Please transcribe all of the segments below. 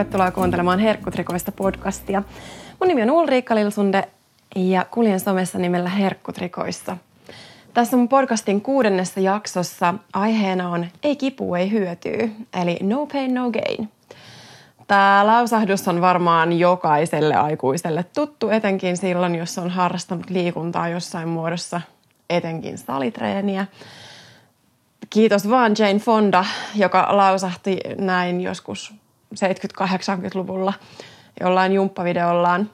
Tervetuloa kuuntelemaan Herkkutrikoista podcastia. Mun nimi on Ulriikka Lilsunde ja kuljen somessa nimellä Herkkutrikoissa. Tässä mun podcastin kuudennessa jaksossa aiheena on Ei kipu, ei hyötyy, eli No pain, no gain. Tämä lausahdus on varmaan jokaiselle aikuiselle tuttu, etenkin silloin, jos on harrastanut liikuntaa jossain muodossa, etenkin salitreeniä – Kiitos vaan Jane Fonda, joka lausahti näin joskus 70-80-luvulla jollain jumppavideollaan.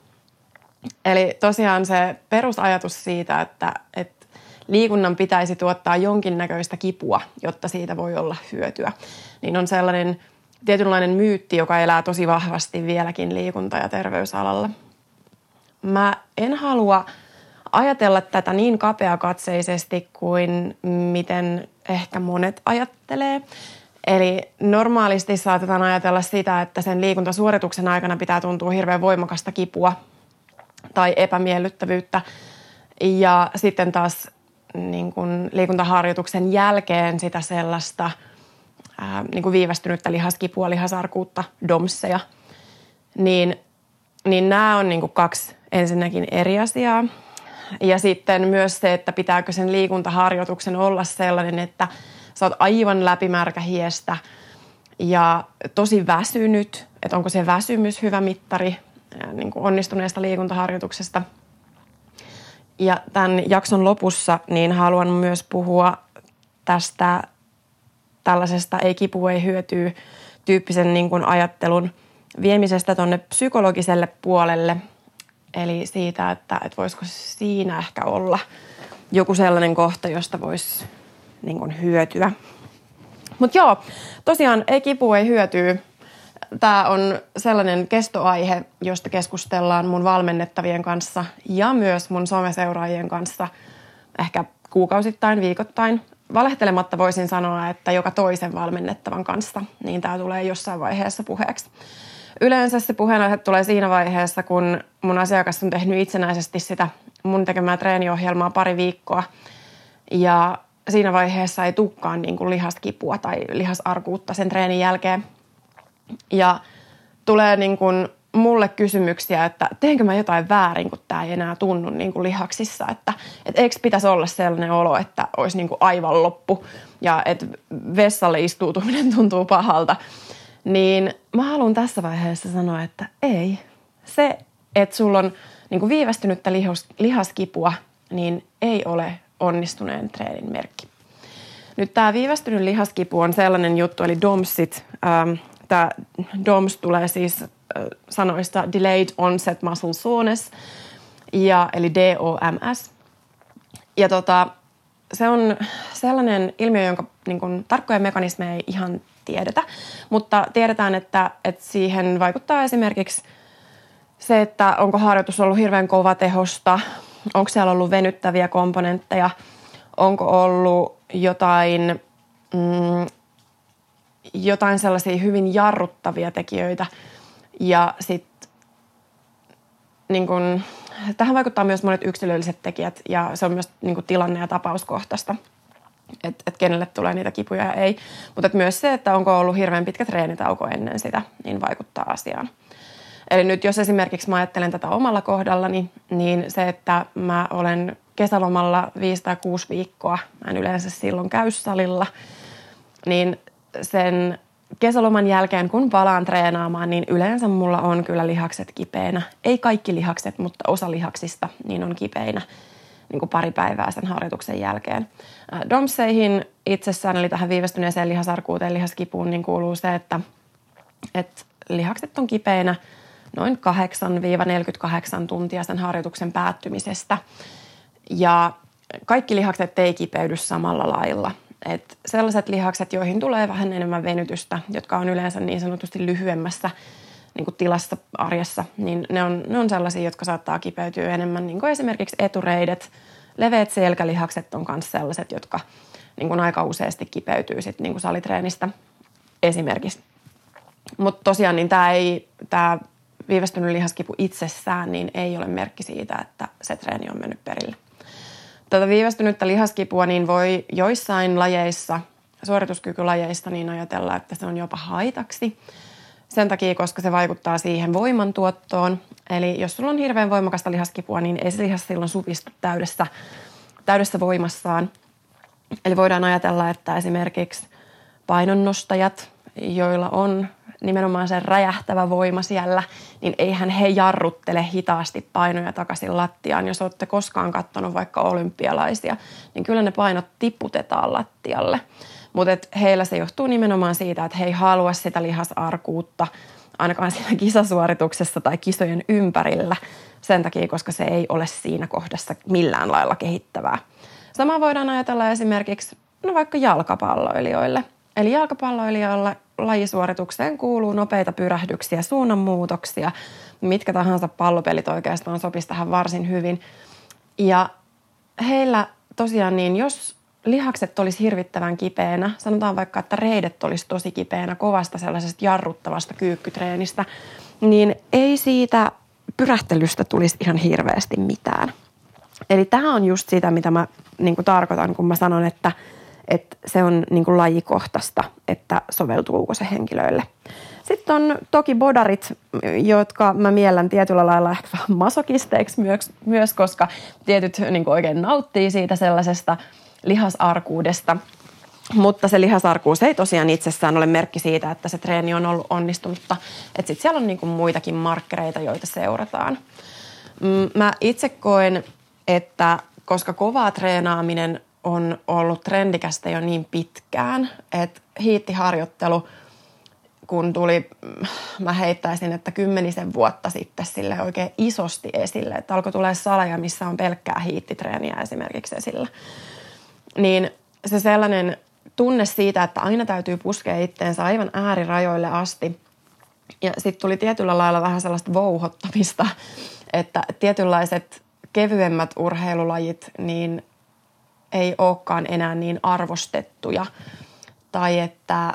Eli tosiaan se perusajatus siitä, että, että liikunnan pitäisi tuottaa jonkinnäköistä kipua, jotta siitä voi olla hyötyä, niin on sellainen tietynlainen myytti, joka elää tosi vahvasti vieläkin liikunta- ja terveysalalla. Mä en halua ajatella tätä niin kapeakatseisesti kuin miten ehkä monet ajattelee. Eli normaalisti saatetaan ajatella sitä, että sen liikuntasuorituksen aikana pitää tuntua hirveän voimakasta kipua tai epämiellyttävyyttä. Ja sitten taas niin kuin liikuntaharjoituksen jälkeen sitä sellaista ää, niin kuin viivästynyttä lihaskipua, lihasarkuutta, domseja. Niin, niin nämä on niin kuin kaksi ensinnäkin eri asiaa. Ja sitten myös se, että pitääkö sen liikuntaharjoituksen olla sellainen, että sä oot aivan läpimärkä hiestä ja tosi väsynyt, että onko se väsymys hyvä mittari niin kuin onnistuneesta liikuntaharjoituksesta. Ja tämän jakson lopussa niin haluan myös puhua tästä tällaisesta ei kipu, ei hyötyy tyyppisen niin kuin ajattelun viemisestä tuonne psykologiselle puolelle – Eli siitä, että, että voisiko siinä ehkä olla joku sellainen kohta, josta voisi niin kuin hyötyä. Mutta joo, tosiaan ei kipu, ei hyötyy. Tämä on sellainen kestoaihe, josta keskustellaan mun valmennettavien kanssa ja myös mun someseuraajien kanssa ehkä kuukausittain, viikoittain. Valehtelematta voisin sanoa, että joka toisen valmennettavan kanssa, niin tämä tulee jossain vaiheessa puheeksi. Yleensä se puheenaihe tulee siinä vaiheessa, kun mun asiakas on tehnyt itsenäisesti sitä mun tekemää treeniohjelmaa pari viikkoa. Ja siinä vaiheessa ei tukkaan niin kuin lihaskipua tai lihasarkuutta sen treenin jälkeen. Ja tulee niin kuin mulle kysymyksiä, että teenkö mä jotain väärin, kun tämä ei enää tunnu niin kuin lihaksissa. Että, että eikö pitäisi olla sellainen olo, että olisi niin kuin aivan loppu ja että vessalle istuutuminen tuntuu pahalta niin mä haluan tässä vaiheessa sanoa, että ei. Se, että sulla on niin kuin viivästynyttä lihaskipua, niin ei ole onnistuneen treenin merkki. Nyt tämä viivästynyt lihaskipu on sellainen juttu, eli DOMSit. Ähm, tämä DOMS tulee siis äh, sanoista Delayed Onset Muscle Soreness, ja, eli DOMS. Ja tota, se on sellainen ilmiö, jonka niin kun, tarkkoja mekanismeja ei ihan tiedetä. Mutta tiedetään, että, että siihen vaikuttaa esimerkiksi se, että onko harjoitus ollut hirveän kova tehosta, onko siellä ollut venyttäviä komponentteja, onko ollut jotain, mm, jotain sellaisia hyvin jarruttavia tekijöitä. Ja sitten niin kun, tähän vaikuttaa myös monet yksilölliset tekijät ja se on myös niin kun, tilanne- ja tapauskohtaista että et kenelle tulee niitä kipuja ja ei. Mutta myös se, että onko ollut hirveän pitkä treenitauko ennen sitä, niin vaikuttaa asiaan. Eli nyt jos esimerkiksi mä ajattelen tätä omalla kohdallani, niin se, että mä olen kesälomalla viisi tai kuusi viikkoa, mä en yleensä silloin käy salilla, niin sen kesäloman jälkeen, kun palaan treenaamaan, niin yleensä mulla on kyllä lihakset kipeänä. Ei kaikki lihakset, mutta osa lihaksista niin on kipeinä niin kuin pari päivää sen harjoituksen jälkeen. Domseihin itsessään, eli tähän viivästyneeseen lihasarkuuteen, lihaskipuun, niin kuuluu se, että, että lihakset on kipeinä noin 8-48 tuntia sen harjoituksen päättymisestä. Ja kaikki lihakset ei kipeydy samalla lailla. Et sellaiset lihakset, joihin tulee vähän enemmän venytystä, jotka on yleensä niin sanotusti lyhyemmässä niin kuin tilassa arjessa, niin ne on, ne on sellaisia, jotka saattaa kipeytyä enemmän, niin kuin esimerkiksi etureidet, leveät selkälihakset on myös sellaiset, jotka niin kuin aika useasti kipeytyy sit niin kuin salitreenistä esimerkiksi. Mutta tosiaan niin tämä ei, viivästynyt lihaskipu itsessään niin ei ole merkki siitä, että se treeni on mennyt perille. Tätä viivästynyttä lihaskipua niin voi joissain lajeissa, suorituskykylajeissa, niin ajatella, että se on jopa haitaksi – sen takia, koska se vaikuttaa siihen voimantuottoon. Eli jos sulla on hirveän voimakasta lihaskipua, niin ei se lihas silloin supistu täydessä, täydessä voimassaan. Eli voidaan ajatella, että esimerkiksi painonnostajat, joilla on nimenomaan se räjähtävä voima siellä, niin eihän he jarruttele hitaasti painoja takaisin lattiaan. Jos olette koskaan katsonut vaikka olympialaisia, niin kyllä ne painot tiputetaan lattialle. Mutta heillä se johtuu nimenomaan siitä, että he ei halua sitä lihasarkuutta ainakaan siinä kisasuorituksessa tai kisojen ympärillä sen takia, koska se ei ole siinä kohdassa millään lailla kehittävää. Sama voidaan ajatella esimerkiksi no vaikka jalkapalloilijoille. Eli jalkapalloilijoille lajisuoritukseen kuuluu nopeita pyrähdyksiä, suunnanmuutoksia, mitkä tahansa pallopelit oikeastaan sopisi tähän varsin hyvin. Ja heillä tosiaan niin, jos lihakset olisi hirvittävän kipeänä, sanotaan vaikka, että reidet olisi tosi kipeänä kovasta sellaisesta jarruttavasta kyykkytreenistä, niin ei siitä pyrähtelystä tulisi ihan hirveästi mitään. Eli tämä on just sitä, mitä mä niin tarkoitan, kun mä sanon, että – että se on niin kuin lajikohtaista, että soveltuuko se henkilöille. Sitten on toki bodarit, jotka mä miellän tietyllä lailla ehkä vähän masokisteiksi myös, myös koska tietyt niin kuin oikein nauttii siitä sellaisesta lihasarkuudesta. Mutta se lihasarkuus ei tosiaan itsessään ole merkki siitä, että se treeni on ollut onnistunutta. Että sitten siellä on niin kuin muitakin markkereita, joita seurataan. Mm, mä itse koen, että koska kovaa treenaaminen on ollut trendikästä jo niin pitkään, että hiittiharjoittelu, kun tuli, mä heittäisin, että kymmenisen vuotta sitten sille oikein isosti esille, että alkoi tulee salaja, missä on pelkkää hiittitreeniä esimerkiksi esillä, niin se sellainen tunne siitä, että aina täytyy puskea itteensä aivan äärirajoille asti. Ja sitten tuli tietyllä lailla vähän sellaista vouhottamista, että tietynlaiset kevyemmät urheilulajit, niin ei olekaan enää niin arvostettuja. Tai että,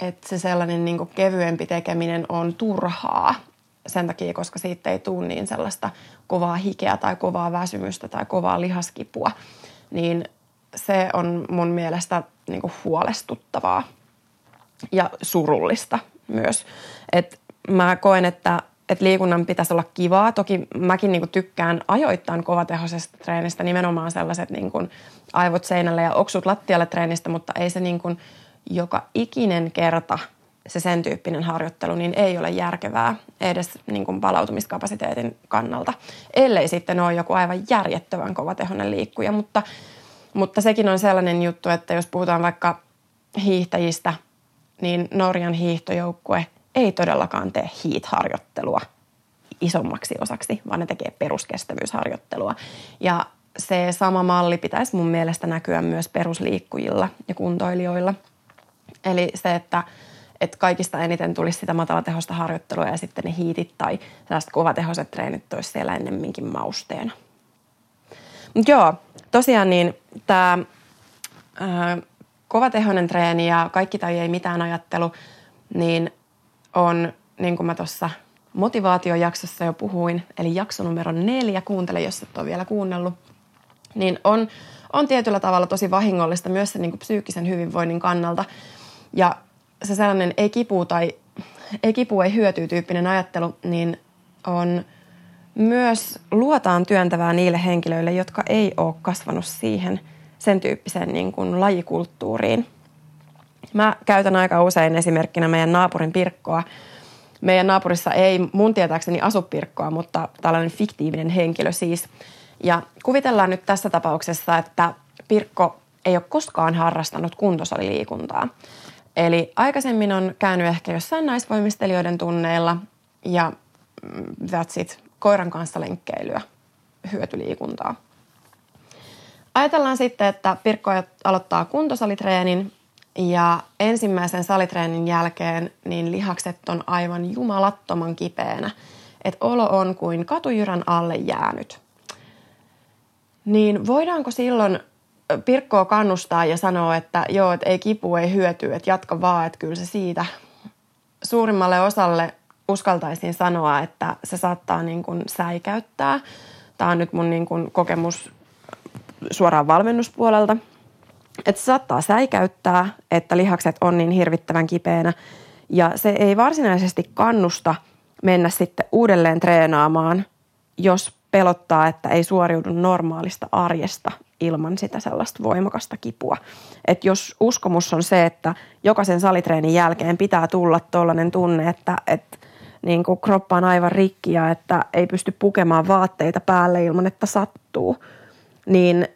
että se sellainen niin kevyempi tekeminen on turhaa sen takia, koska siitä ei tule niin sellaista kovaa hikeä tai kovaa väsymystä tai kovaa lihaskipua. Niin se on mun mielestä niin huolestuttavaa ja surullista myös. Et mä koen, että että liikunnan pitäisi olla kivaa. Toki mäkin niin kuin tykkään ajoittain kovatehoisesta treenistä nimenomaan sellaiset niin kuin aivot seinälle ja oksut lattialle treenistä, mutta ei se niin kuin joka ikinen kerta se sen tyyppinen harjoittelu, niin ei ole järkevää edes niin kuin palautumiskapasiteetin kannalta, ellei sitten ole joku aivan järjettömän kovatehoinen liikkuja. Mutta, mutta sekin on sellainen juttu, että jos puhutaan vaikka hiihtäjistä, niin Norjan hiihtojoukkue – ei todellakaan tee heat-harjoittelua isommaksi osaksi, vaan ne tekee peruskestävyysharjoittelua. Ja se sama malli pitäisi mun mielestä näkyä myös perusliikkujilla ja kuntoilijoilla. Eli se, että, että kaikista eniten tulisi sitä matalatehosta harjoittelua ja sitten ne hiitit tai sellaiset kovatehoiset treenit olisi siellä ennemminkin mausteena. Mutta joo, tosiaan niin tämä kovatehoinen treeni ja kaikki tai ei mitään ajattelu, niin on, niin kuin mä tuossa motivaatiojaksossa jo puhuin, eli jakso numero neljä, kuuntele, jos et ole vielä kuunnellut, niin on, on tietyllä tavalla tosi vahingollista myös sen niin kuin psyykkisen hyvinvoinnin kannalta. Ja se sellainen ei kipu tai ei kipu, ei hyötyy tyyppinen ajattelu, niin on myös luotaan työntävää niille henkilöille, jotka ei ole kasvanut siihen sen tyyppiseen niin kuin lajikulttuuriin – Mä käytän aika usein esimerkkinä meidän naapurin Pirkkoa. Meidän naapurissa ei mun tietääkseni asu Pirkkoa, mutta tällainen fiktiivinen henkilö siis. Ja kuvitellaan nyt tässä tapauksessa, että Pirkko ei ole koskaan harrastanut kuntosaliliikuntaa. Eli aikaisemmin on käynyt ehkä jossain naisvoimistelijoiden tunneilla ja mm, that's it, koiran kanssa lenkkeilyä, hyötyliikuntaa. Ajatellaan sitten, että Pirkko aloittaa kuntosalitreenin ja ensimmäisen salitreenin jälkeen niin lihakset on aivan jumalattoman kipeänä. Että olo on kuin katujyrän alle jäänyt. Niin voidaanko silloin Pirkkoa kannustaa ja sanoa, että joo, että ei kipu, ei hyöty, että jatka vaan, että kyllä se siitä suurimmalle osalle uskaltaisin sanoa, että se saattaa niin kuin säikäyttää. Tämä on nyt mun niin kuin kokemus suoraan valmennuspuolelta – että se saattaa säikäyttää, että lihakset on niin hirvittävän kipeänä Ja se ei varsinaisesti kannusta mennä sitten uudelleen treenaamaan, jos pelottaa, että ei suoriudu normaalista arjesta ilman sitä sellaista voimakasta kipua. Et jos uskomus on se, että jokaisen salitreenin jälkeen pitää tulla tuollainen tunne, että, että niin kuin kroppa on aivan rikki ja että ei pysty pukemaan vaatteita päälle ilman, että sattuu, niin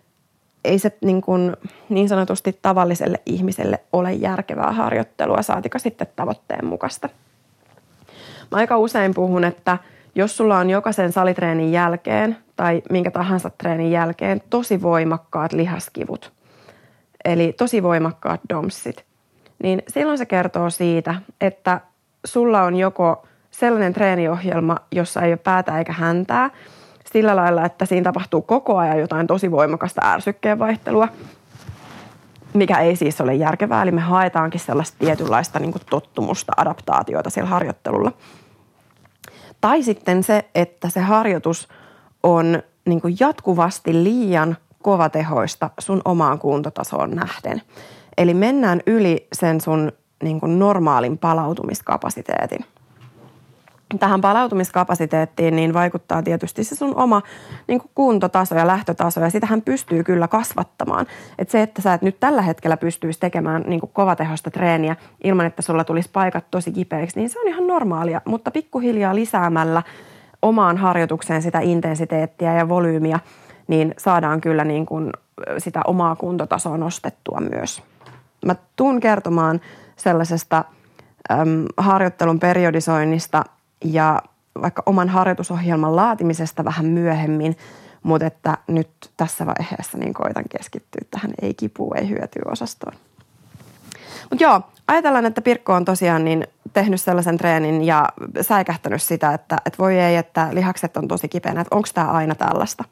ei se niin, kuin, niin sanotusti tavalliselle ihmiselle ole järkevää harjoittelua, saatika sitten tavoitteen mukaista. Mä aika usein puhun, että jos sulla on jokaisen salitreenin jälkeen tai minkä tahansa treenin jälkeen tosi voimakkaat lihaskivut, eli tosi voimakkaat domsit, niin silloin se kertoo siitä, että sulla on joko sellainen treeniohjelma, jossa ei ole päätä eikä häntää, sillä lailla, että siinä tapahtuu koko ajan jotain tosi voimakasta ärsykkeen vaihtelua, mikä ei siis ole järkevää. Eli me haetaankin sellaista tietynlaista niin tottumusta, adaptaatioita siellä harjoittelulla. Tai sitten se, että se harjoitus on niin jatkuvasti liian kovatehoista sun omaan kuntotasoon nähden. Eli mennään yli sen sun niin normaalin palautumiskapasiteetin tähän palautumiskapasiteettiin niin vaikuttaa tietysti se sun oma niin kuin kuntotaso ja lähtötaso ja sitähän pystyy kyllä kasvattamaan. Et se, että sä et nyt tällä hetkellä pystyisi tekemään niin kuin kovatehosta treeniä ilman, että sulla tulisi paikat tosi kipeiksi, niin se on ihan normaalia, mutta pikkuhiljaa lisäämällä omaan harjoitukseen sitä intensiteettiä ja volyymiä, niin saadaan kyllä niin kuin sitä omaa kuntotasoa nostettua myös. Mä tuun kertomaan sellaisesta äm, harjoittelun periodisoinnista ja vaikka oman harjoitusohjelman laatimisesta vähän myöhemmin, mutta että nyt tässä vaiheessa niin koitan keskittyä tähän ei kipu, ei hyötyä osastoon. Mutta joo, ajatellaan, että Pirkko on tosiaan niin tehnyt sellaisen treenin ja säikähtänyt sitä, että, että voi ei, että lihakset on tosi kipeänä, että onko tämä aina tällaista.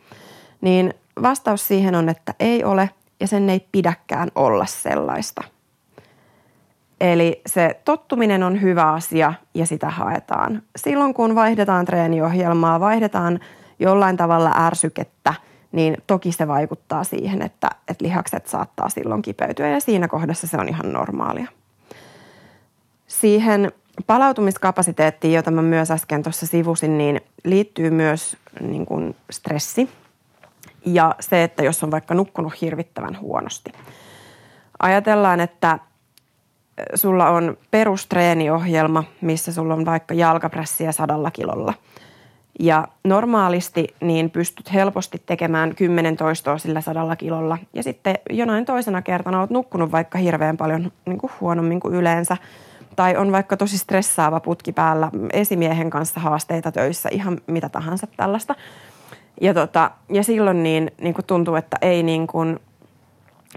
Niin vastaus siihen on, että ei ole ja sen ei pidäkään olla sellaista – Eli se tottuminen on hyvä asia ja sitä haetaan. Silloin kun vaihdetaan treeniohjelmaa, vaihdetaan jollain tavalla ärsykettä, niin toki se vaikuttaa siihen, että, että lihakset saattaa silloin kipeytyä ja siinä kohdassa se on ihan normaalia. Siihen palautumiskapasiteettiin, jota mä myös äsken tuossa sivusin, niin liittyy myös niin kuin stressi ja se, että jos on vaikka nukkunut hirvittävän huonosti. Ajatellaan, että sulla on perustreeniohjelma, missä sulla on vaikka jalkapressiä sadalla kilolla. Ja normaalisti niin pystyt helposti tekemään 10 toistoa sillä sadalla kilolla. Ja sitten jonain toisena kertana olet nukkunut vaikka hirveän paljon niin kuin huonommin kuin yleensä. Tai on vaikka tosi stressaava putki päällä, esimiehen kanssa haasteita töissä, ihan mitä tahansa tällaista. Ja, tota, ja silloin niin, niin kuin tuntuu, että ei niin kuin,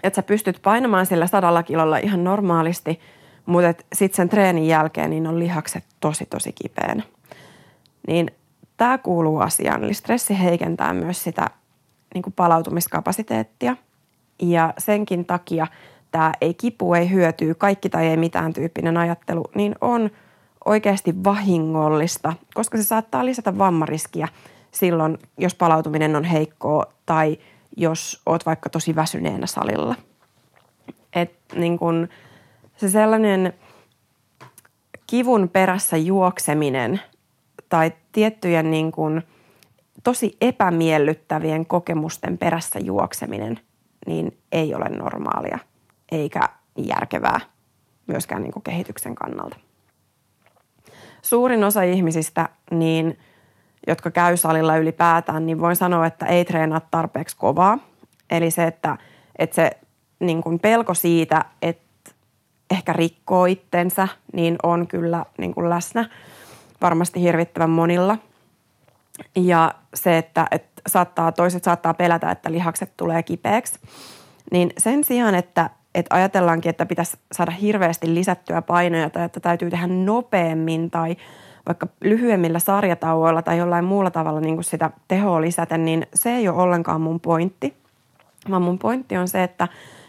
että sä pystyt painamaan sillä sadalla kilolla ihan normaalisti, mutta sitten sen treenin jälkeen niin on lihakset tosi tosi kipeänä. Niin tämä kuuluu asiaan, eli stressi heikentää myös sitä niin kuin palautumiskapasiteettia ja senkin takia tämä ei kipu, ei hyötyy, kaikki tai ei mitään tyyppinen ajattelu, niin on oikeasti vahingollista, koska se saattaa lisätä vammariskiä silloin, jos palautuminen on heikkoa tai – jos oot vaikka tosi väsyneenä salilla. Et niin kun se sellainen kivun perässä juokseminen tai tiettyjen niin kun tosi epämiellyttävien kokemusten perässä juokseminen, niin ei ole normaalia eikä järkevää myöskään niin kehityksen kannalta. Suurin osa ihmisistä niin – jotka käy salilla ylipäätään, niin voin sanoa, että ei treenaa tarpeeksi kovaa. Eli se, että, että se niin kuin pelko siitä, että ehkä rikkoo itsensä, niin on kyllä niin kuin läsnä varmasti hirvittävän monilla. Ja se, että, että saattaa, toiset saattaa pelätä, että lihakset tulee kipeäksi, niin sen sijaan, että, että ajatellaankin, että pitäisi saada hirveästi lisättyä painoja tai että täytyy tehdä nopeammin tai – vaikka lyhyemmillä sarjatauoilla tai jollain muulla tavalla niin kuin sitä tehoa lisätä, niin se ei ole ollenkaan mun pointti. Vaan mun pointti on se, että,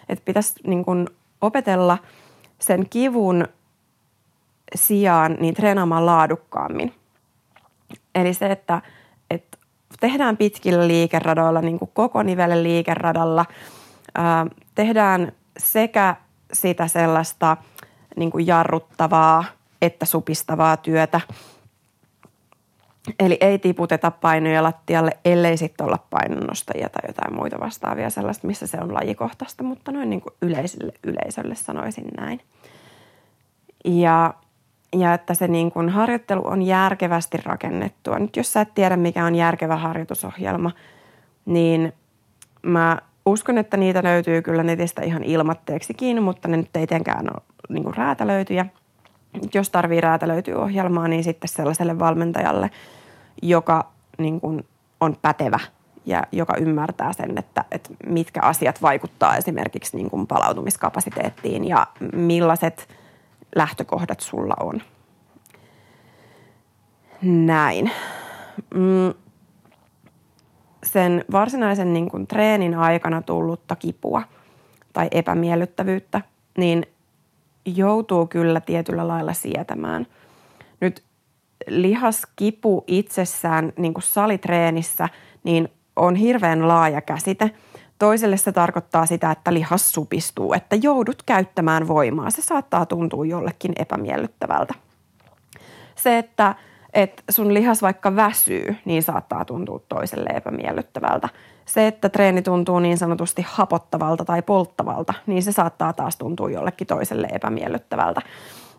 että pitäisi niin kuin opetella sen kivun sijaan niin treenaamaan laadukkaammin. Eli se, että, että tehdään pitkillä liikeradoilla, niin kuin koko nivelen liikeradalla, ää, tehdään sekä sitä sellaista niin kuin jarruttavaa että supistavaa työtä. Eli ei tiputeta painoja lattialle, ellei sitten olla painonnostajia tai jotain muita vastaavia sellaista, missä se on lajikohtaista, mutta noin niin kuin yleisölle, yleisölle sanoisin näin. Ja, ja että se niin kuin harjoittelu on järkevästi rakennettua. Nyt jos sä et tiedä, mikä on järkevä harjoitusohjelma, niin mä uskon, että niitä löytyy kyllä netistä ihan ilmatteeksikin, mutta ne nyt ei tietenkään ole niin kuin räätälöityjä. Jos tarvii räätälöityä ohjelmaa, niin sitten sellaiselle valmentajalle, joka niin kuin on pätevä ja joka ymmärtää sen, että, että mitkä asiat vaikuttaa esimerkiksi niin kuin palautumiskapasiteettiin ja millaiset lähtökohdat sulla on. Näin. Mm sen varsinaisen niin kuin treenin aikana tullutta kipua tai epämiellyttävyyttä, niin joutuu kyllä tietyllä lailla sietämään. Nyt lihaskipu itsessään niin kuin salitreenissä niin on hirveän laaja käsite. Toiselle se tarkoittaa sitä, että lihas supistuu, että joudut käyttämään voimaa. Se saattaa tuntua jollekin epämiellyttävältä. Se, että että sun lihas vaikka väsyy, niin saattaa tuntua toiselle epämiellyttävältä. Se, että treeni tuntuu niin sanotusti hapottavalta tai polttavalta, niin se saattaa taas tuntua jollekin toiselle epämiellyttävältä.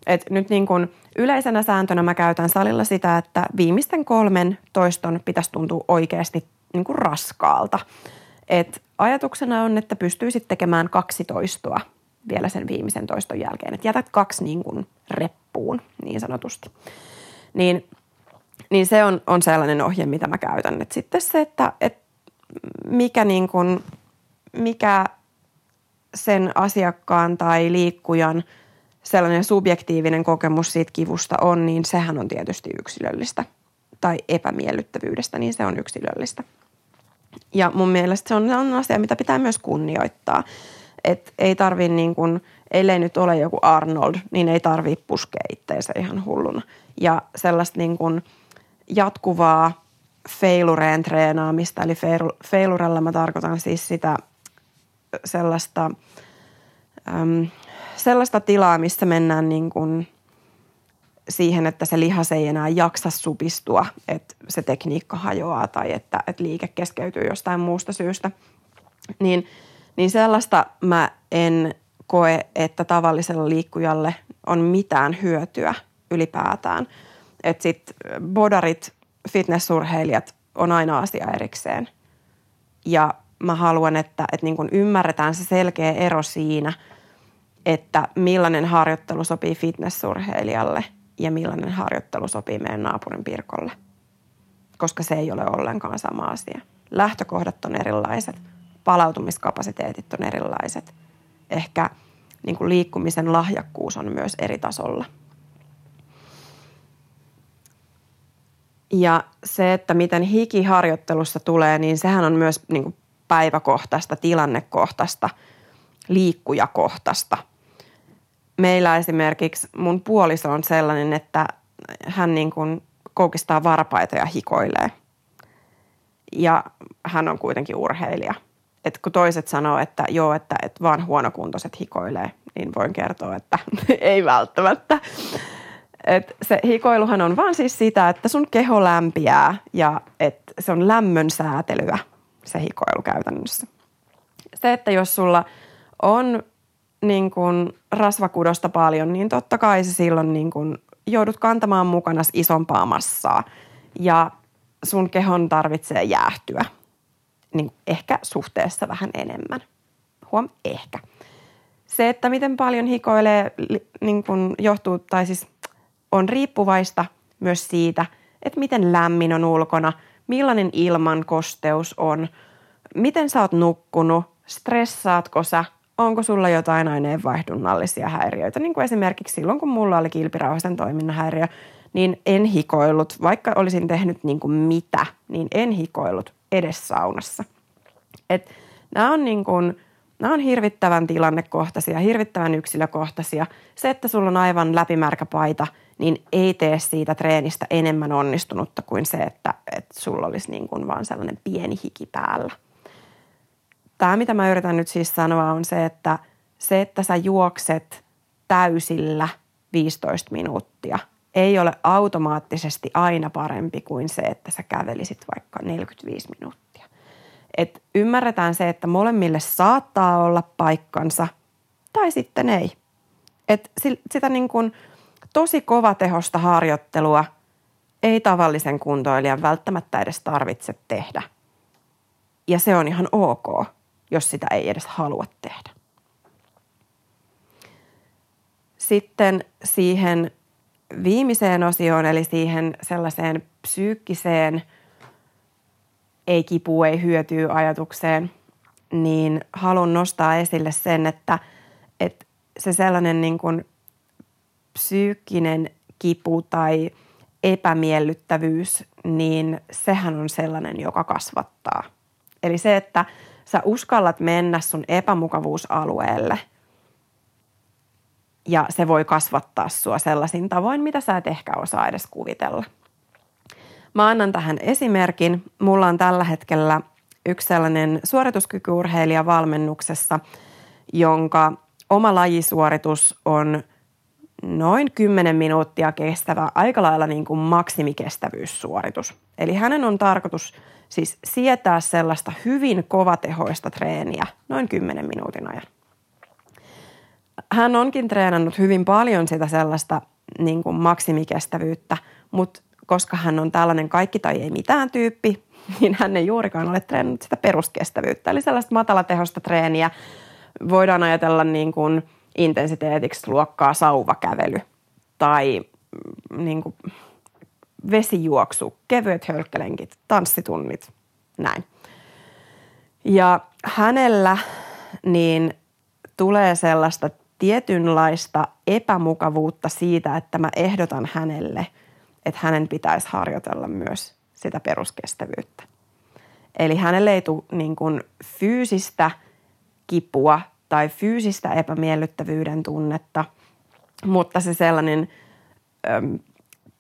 Et nyt niin kun yleisenä sääntönä mä käytän salilla sitä, että viimeisten kolmen toiston pitäisi tuntua oikeasti niin kuin raskaalta. Et ajatuksena on, että pystyisit tekemään kaksi toistoa vielä sen viimeisen toiston jälkeen. Että jätät kaksi niin kuin reppuun niin sanotusti. Niin niin se on, on sellainen ohje, mitä mä käytän. Et sitten se, että et mikä, niin kun, mikä sen asiakkaan tai liikkujan sellainen subjektiivinen kokemus siitä kivusta on, niin sehän on tietysti yksilöllistä. Tai epämiellyttävyydestä, niin se on yksilöllistä. Ja mun mielestä se on asia, mitä pitää myös kunnioittaa. Et ei tarvi niin kun, ellei nyt ole joku Arnold, niin ei tarvi puskea itteensä ihan hulluna. Ja sellaista niin kun, jatkuvaa feilureen treenaamista. Eli feilurella mä tarkoitan siis sitä sellaista, äm, sellaista tilaa, missä mennään niin kuin siihen, että se lihas ei enää jaksa supistua, että se tekniikka hajoaa tai että, että liike keskeytyy jostain muusta syystä. Niin, niin sellaista mä en koe, että tavallisella liikkujalle on mitään hyötyä ylipäätään – että sit bodarit, fitnessurheilijat on aina asia erikseen. Ja mä haluan, että, että niin kun ymmärretään se selkeä ero siinä, että millainen harjoittelu sopii fitnessurheilijalle ja millainen harjoittelu sopii meidän naapurin Pirkolle. Koska se ei ole ollenkaan sama asia. Lähtökohdat on erilaiset, palautumiskapasiteetit on erilaiset. Ehkä niin kuin liikkumisen lahjakkuus on myös eri tasolla – Ja se, että miten hiki harjoittelussa tulee, niin sehän on myös niin kuin päiväkohtaista, tilannekohtaista, liikkujakohtaista. Meillä esimerkiksi mun puoliso on sellainen, että hän niin kuin koukistaa varpaita ja hikoilee. Ja hän on kuitenkin urheilija. Et kun toiset sanoo, että joo, että, että vaan huonokuntoiset hikoilee, niin voin kertoa, että ei välttämättä. Et se hikoiluhan on vaan siis sitä, että sun keho lämpiää ja että se on lämmön säätelyä se hikoilu käytännössä. Se, että jos sulla on niin kun rasvakudosta paljon, niin totta kai se silloin niin kun joudut kantamaan mukana isompaa massaa ja sun kehon tarvitsee jäähtyä niin ehkä suhteessa vähän enemmän. Huom, ehkä. Se, että miten paljon hikoilee, niin kun johtuu, tai siis on riippuvaista myös siitä, että miten lämmin on ulkona, millainen ilman kosteus on, miten sä oot nukkunut, stressaatko sä, onko sulla jotain aineenvaihdunnallisia häiriöitä. Niin kuin esimerkiksi silloin, kun mulla oli kilpirauhasen toiminnan häiriö, niin en hikoillut, vaikka olisin tehnyt niin kuin mitä, niin en hikoillut edes saunassa. Et nämä on niin kuin, nämä on hirvittävän tilannekohtaisia, hirvittävän yksilökohtaisia. Se, että sulla on aivan läpimärkä paita – niin ei tee siitä treenistä enemmän onnistunutta kuin se, että, että sulla olisi niin kuin vaan sellainen pieni hiki päällä. Tämä, mitä mä yritän nyt siis sanoa, on se, että se, että sä juokset täysillä 15 minuuttia ei ole automaattisesti aina parempi kuin se, että sä kävelisit vaikka 45 minuuttia. Et ymmärretään se, että molemmille saattaa olla paikkansa tai sitten ei. Et sitä niin kuin tosi kovatehosta harjoittelua ei tavallisen kuntoilijan välttämättä edes tarvitse tehdä. Ja se on ihan ok, jos sitä ei edes halua tehdä. Sitten siihen viimeiseen osioon, eli siihen sellaiseen psyykkiseen ei kipu, ei hyötyy ajatukseen, niin haluan nostaa esille sen, että, että se sellainen niin kuin psyykkinen kipu tai epämiellyttävyys, niin sehän on sellainen, joka kasvattaa. Eli se, että sä uskallat mennä sun epämukavuusalueelle – ja se voi kasvattaa sua sellaisin tavoin, mitä sä et ehkä osaa edes kuvitella. Mä annan tähän esimerkin. Mulla on tällä hetkellä yksi sellainen suorituskykyurheilija valmennuksessa, jonka oma lajisuoritus on noin 10 minuuttia kestävä, aika lailla niin kuin maksimikestävyyssuoritus. Eli hänen on tarkoitus siis sietää sellaista hyvin kovatehoista treeniä noin 10 minuutin ajan hän onkin treenannut hyvin paljon sitä sellaista niin kuin maksimikestävyyttä, mutta koska hän on tällainen kaikki tai ei mitään tyyppi, niin hän ei juurikaan ole treenannut sitä peruskestävyyttä. Eli sellaista matalatehosta treeniä voidaan ajatella niin kuin intensiteetiksi luokkaa sauvakävely tai mm, niin kuin vesijuoksu, kevyet hölkkelenkit, tanssitunnit, näin. Ja hänellä niin tulee sellaista tietynlaista epämukavuutta siitä, että mä ehdotan hänelle, että hänen pitäisi harjoitella myös sitä peruskestävyyttä. Eli hänelle ei tule niin kuin fyysistä kipua tai fyysistä epämiellyttävyyden tunnetta, mutta se sellainen äm,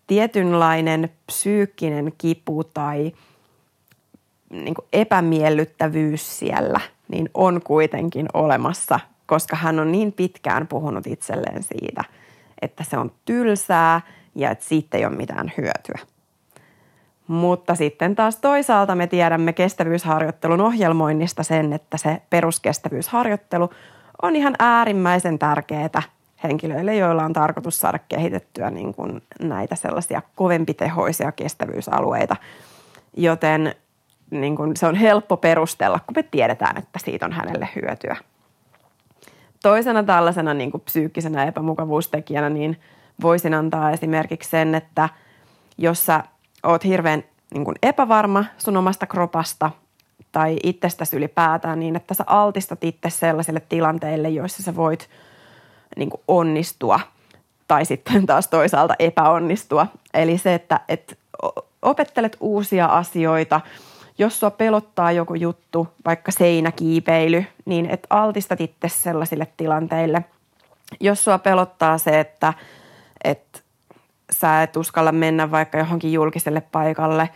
tietynlainen psyykkinen kipu tai niin kuin epämiellyttävyys siellä, niin on kuitenkin olemassa koska hän on niin pitkään puhunut itselleen siitä, että se on tylsää ja että siitä ei ole mitään hyötyä. Mutta sitten taas toisaalta me tiedämme kestävyysharjoittelun ohjelmoinnista sen, että se peruskestävyysharjoittelu on ihan äärimmäisen tärkeää henkilöille, joilla on tarkoitus saada kehitettyä niin kuin näitä sellaisia kovempitehoisia kestävyysalueita. Joten niin kuin se on helppo perustella, kun me tiedetään, että siitä on hänelle hyötyä. Toisena tällaisena niin kuin psyykkisenä epämukavuustekijänä niin voisin antaa esimerkiksi sen, että jos sä oot hirveän niin kuin epävarma sun omasta kropasta tai itsestäsi ylipäätään niin, että sä altistat itse sellaisille tilanteille, joissa sä voit niin kuin onnistua tai sitten taas toisaalta epäonnistua. Eli se, että, että opettelet uusia asioita – jos sua pelottaa joku juttu, vaikka seinäkiipeily, niin et altistat itse sellaisille tilanteille. Jos sua pelottaa se, että, että sä et uskalla mennä vaikka johonkin julkiselle paikalle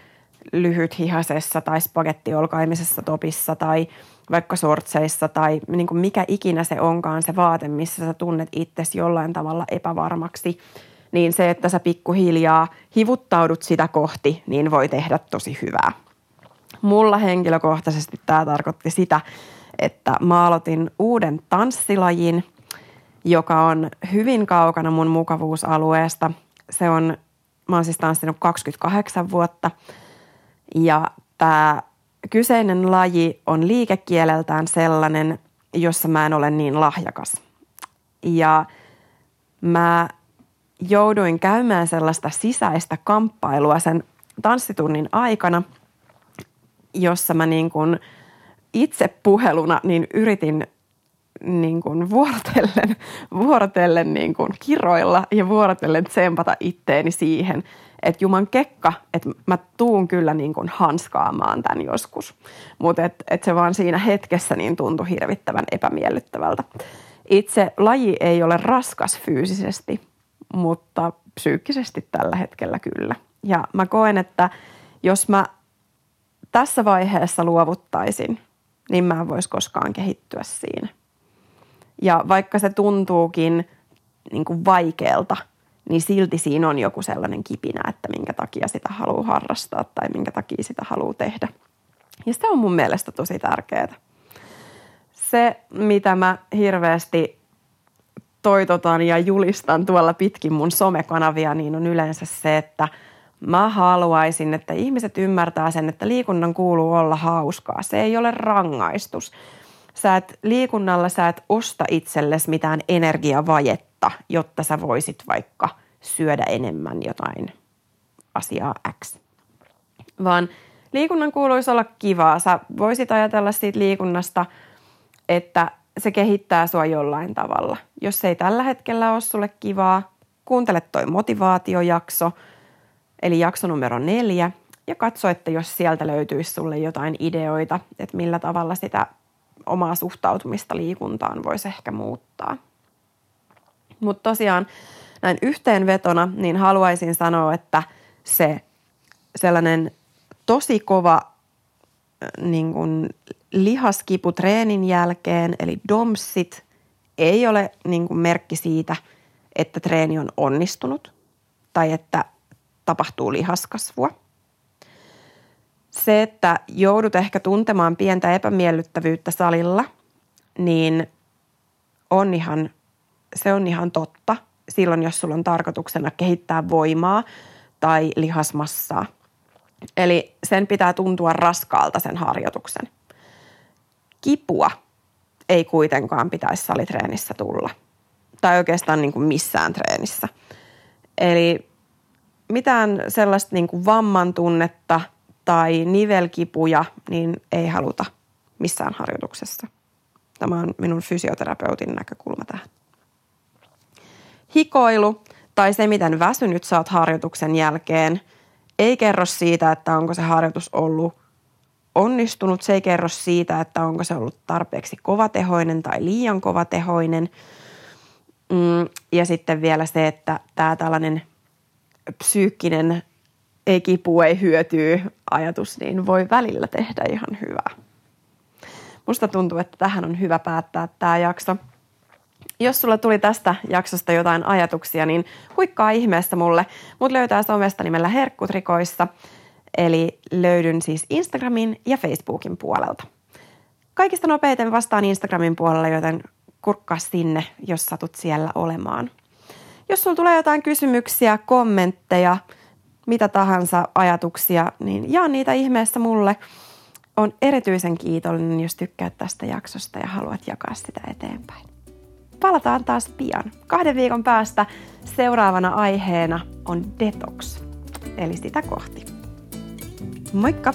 lyhyt hihasessa tai spagettiolkaimisessa topissa tai vaikka sortseissa tai niin kuin mikä ikinä se onkaan se vaate, missä sä tunnet itsesi jollain tavalla epävarmaksi, niin se, että sä pikkuhiljaa hivuttaudut sitä kohti, niin voi tehdä tosi hyvää. Mulla henkilökohtaisesti tämä tarkoitti sitä, että mä aloitin uuden tanssilajin, joka on hyvin kaukana mun mukavuusalueesta. Se on, mä oon siis tanssinut 28 vuotta ja tämä kyseinen laji on liikekieleltään sellainen, jossa mä en ole niin lahjakas. Ja mä jouduin käymään sellaista sisäistä kamppailua sen tanssitunnin aikana – jossa mä niin kuin itse puheluna niin yritin niin kuin vuorotellen, vuorotellen niin kuin kiroilla ja vuorotellen tsempata itteeni siihen, että juman kekka, että mä tuun kyllä niin kuin hanskaamaan tämän joskus. Mutta et, et se vaan siinä hetkessä niin tuntui hirvittävän epämiellyttävältä. Itse laji ei ole raskas fyysisesti, mutta psyykkisesti tällä hetkellä kyllä. Ja mä koen, että jos mä tässä vaiheessa luovuttaisin, niin mä en voisi koskaan kehittyä siinä. Ja vaikka se tuntuukin niin kuin vaikealta, niin silti siinä on joku sellainen kipinä, että minkä takia sitä haluaa harrastaa tai minkä takia sitä haluaa tehdä. Ja se on mun mielestä tosi tärkeää. Se, mitä mä hirveästi toitotan ja julistan tuolla pitkin mun somekanavia, niin on yleensä se, että mä haluaisin, että ihmiset ymmärtää sen, että liikunnan kuuluu olla hauskaa. Se ei ole rangaistus. Sä et, liikunnalla sä et osta itsellesi mitään energiavajetta, jotta sä voisit vaikka syödä enemmän jotain asiaa X. Vaan liikunnan kuuluisi olla kivaa. Sä voisit ajatella siitä liikunnasta, että se kehittää sua jollain tavalla. Jos se ei tällä hetkellä ole sulle kivaa, kuuntele toi motivaatiojakso, eli jakso numero neljä, ja katso, että jos sieltä löytyisi sulle jotain ideoita, että millä tavalla sitä omaa suhtautumista liikuntaan voisi ehkä muuttaa. Mutta tosiaan näin yhteenvetona, niin haluaisin sanoa, että se sellainen tosi kova niin kuin lihaskipu treenin jälkeen, eli domsit, ei ole niin kuin merkki siitä, että treeni on onnistunut tai että tapahtuu lihaskasvua. Se, että joudut ehkä tuntemaan pientä epämiellyttävyyttä salilla, niin on ihan, se on ihan totta silloin, jos sulla on tarkoituksena kehittää voimaa tai lihasmassaa. Eli sen pitää tuntua raskaalta sen harjoituksen – kipua ei kuitenkaan pitäisi salitreenissä tulla. Tai oikeastaan niin kuin missään treenissä. Eli mitään sellaista niin kuin vamman tunnetta tai nivelkipuja niin ei haluta missään harjoituksessa. Tämä on minun fysioterapeutin näkökulma tähän. Hikoilu tai se, miten väsynyt saat harjoituksen jälkeen, ei kerro siitä, että onko se harjoitus ollut onnistunut. Se ei kerro siitä, että onko se ollut tarpeeksi kovatehoinen tai liian kovatehoinen. Mm, ja sitten vielä se, että tämä tällainen psyykkinen ei kipu, ei hyötyy ajatus, niin voi välillä tehdä ihan hyvää. Musta tuntuu, että tähän on hyvä päättää tämä jakso. Jos sulla tuli tästä jaksosta jotain ajatuksia, niin huikkaa ihmeessä mulle. Mut löytää somesta nimellä Herkkutrikoissa – Eli löydyn siis Instagramin ja Facebookin puolelta. Kaikista nopeiten vastaan Instagramin puolella, joten kurkkaa sinne, jos satut siellä olemaan. Jos sulla tulee jotain kysymyksiä, kommentteja, mitä tahansa ajatuksia, niin jaa niitä ihmeessä mulle. On erityisen kiitollinen, jos tykkäät tästä jaksosta ja haluat jakaa sitä eteenpäin. Palataan taas pian. Kahden viikon päästä seuraavana aiheena on detox, eli sitä kohti. Moikka!